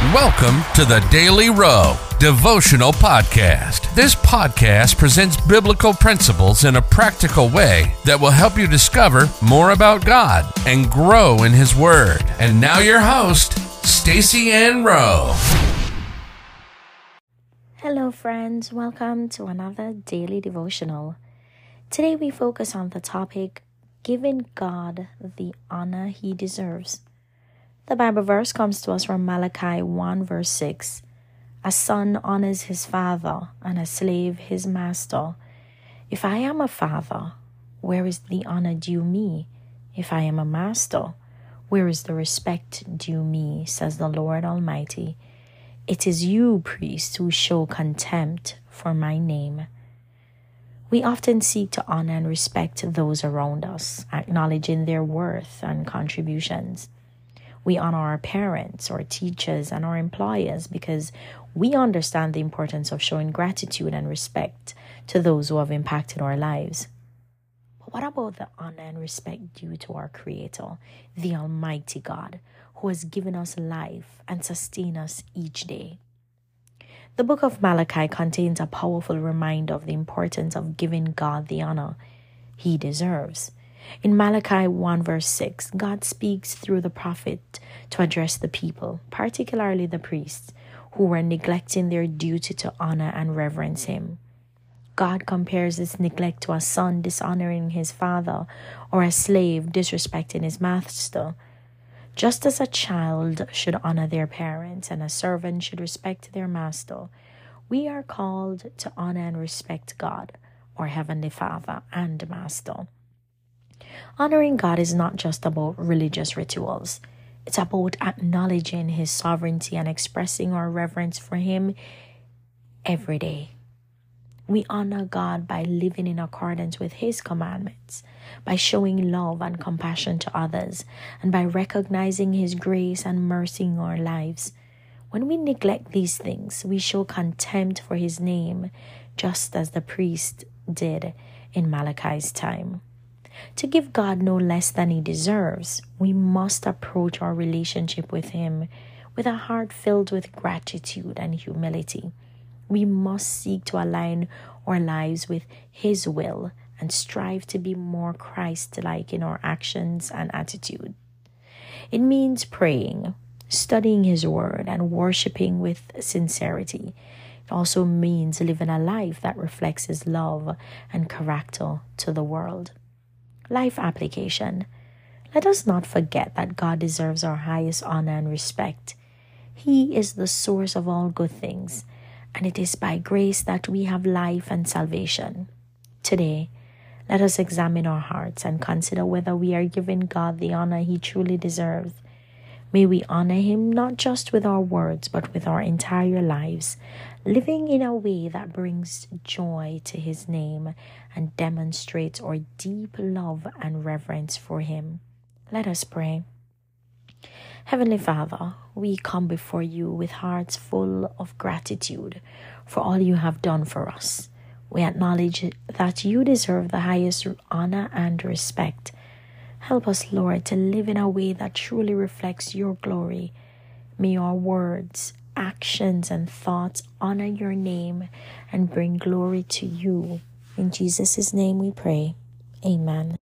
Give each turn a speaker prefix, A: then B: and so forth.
A: Welcome to the Daily Rowe Devotional Podcast. This podcast presents biblical principles in a practical way that will help you discover more about God and grow in His Word. And now, your host, Stacy Ann Rowe.
B: Hello, friends. Welcome to another daily devotional. Today, we focus on the topic giving God the honor He deserves. The Bible verse comes to us from Malachi 1, verse 6. A son honors his father, and a slave his master. If I am a father, where is the honor due me? If I am a master, where is the respect due me? says the Lord Almighty. It is you, priests, who show contempt for my name. We often seek to honor and respect those around us, acknowledging their worth and contributions. We honor our parents, our teachers, and our employers because we understand the importance of showing gratitude and respect to those who have impacted our lives. But what about the honor and respect due to our Creator, the Almighty God, who has given us life and sustained us each day? The book of Malachi contains a powerful reminder of the importance of giving God the honor he deserves. In Malachi 1, verse 6, God speaks through the prophet to address the people, particularly the priests, who were neglecting their duty to honor and reverence Him. God compares this neglect to a son dishonoring his father or a slave disrespecting his master. Just as a child should honor their parents and a servant should respect their master, we are called to honor and respect God, our Heavenly Father and Master. Honoring God is not just about religious rituals, it's about acknowledging His sovereignty and expressing our reverence for Him every day. We honor God by living in accordance with His commandments, by showing love and compassion to others, and by recognizing His grace and mercy in our lives. When we neglect these things, we show contempt for His name, just as the priest did in Malachi's time. To give God no less than He deserves, we must approach our relationship with Him with a heart filled with gratitude and humility. We must seek to align our lives with His will and strive to be more Christ like in our actions and attitude. It means praying, studying His Word, and worshiping with sincerity. It also means living a life that reflects His love and character to the world. Life application. Let us not forget that God deserves our highest honor and respect. He is the source of all good things, and it is by grace that we have life and salvation. Today, let us examine our hearts and consider whether we are giving God the honor he truly deserves. May we honor him not just with our words, but with our entire lives, living in a way that brings joy to his name and demonstrates our deep love and reverence for him. Let us pray. Heavenly Father, we come before you with hearts full of gratitude for all you have done for us. We acknowledge that you deserve the highest honor and respect. Help us, Lord, to live in a way that truly reflects your glory. May our words, actions, and thoughts honor your name and bring glory to you. In Jesus' name we pray. Amen.